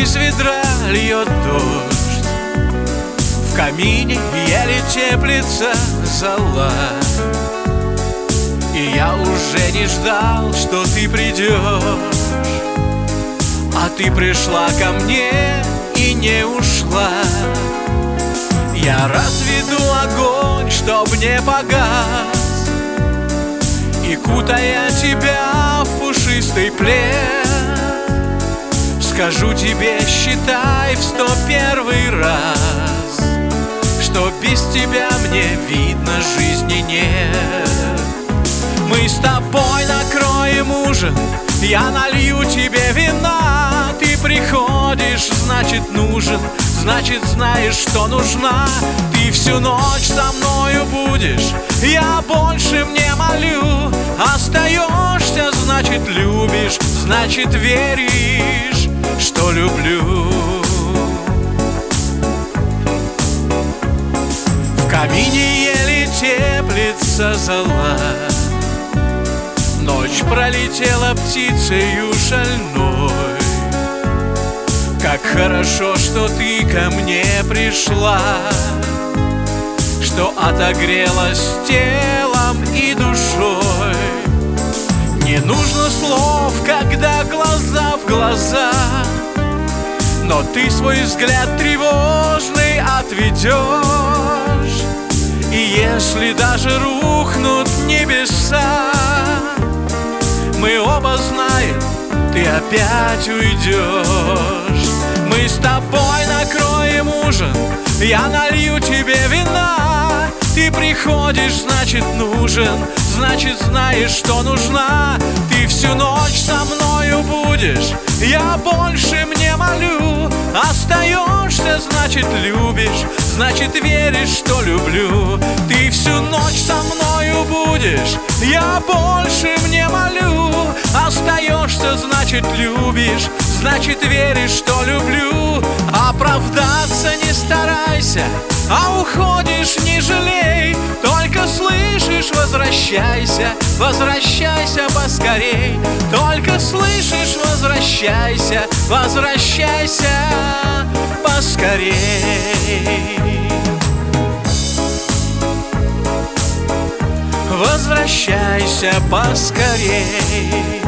Из ведра, льет дождь. В камине еле теплится зола И я уже не ждал, что ты придешь. А ты пришла ко мне и не ушла. Я разведу огонь, чтоб не погас. И кутая тебя в пушистый плед Скажу тебе, считай в сто первый раз Что без тебя мне видно жизни нет. Мы с тобой накроем ужин Я налью тебе вина. Ты приходишь, значит нужен Значит знаешь, что нужна. Ты всю ночь со мною будешь Я больше мне молю. Остаешься, значит любишь Значит веришь что люблю. В камине еле теплится зола Ночь пролетела птицею шальной. Как хорошо, что ты ко мне пришла Что отогрелась телом и душой. Не нужно слов, когда глаза в глаза но ты свой взгляд тревожный отведешь. И если даже рухнут небеса Мы оба знаем, ты опять уйдешь. Мы с тобой накроем ужин Я налью тебе вина. Ты приходишь, значит нужен Значит знаешь, что нужна. Ты всю ночь со мною будешь Я больше молю. Остаешься, значит любишь Значит веришь, что люблю. Ты всю ночь со мною будешь Я больше мне молю. Остаешься, значит любишь Значит веришь, что люблю. Оправдаться не старайся А уходишь, не жалей. Только слышишь, возвращайся Возвращайся поскорей. Только слышишь, возвращайся Возвращайся поскорей. Возвращайся поскорей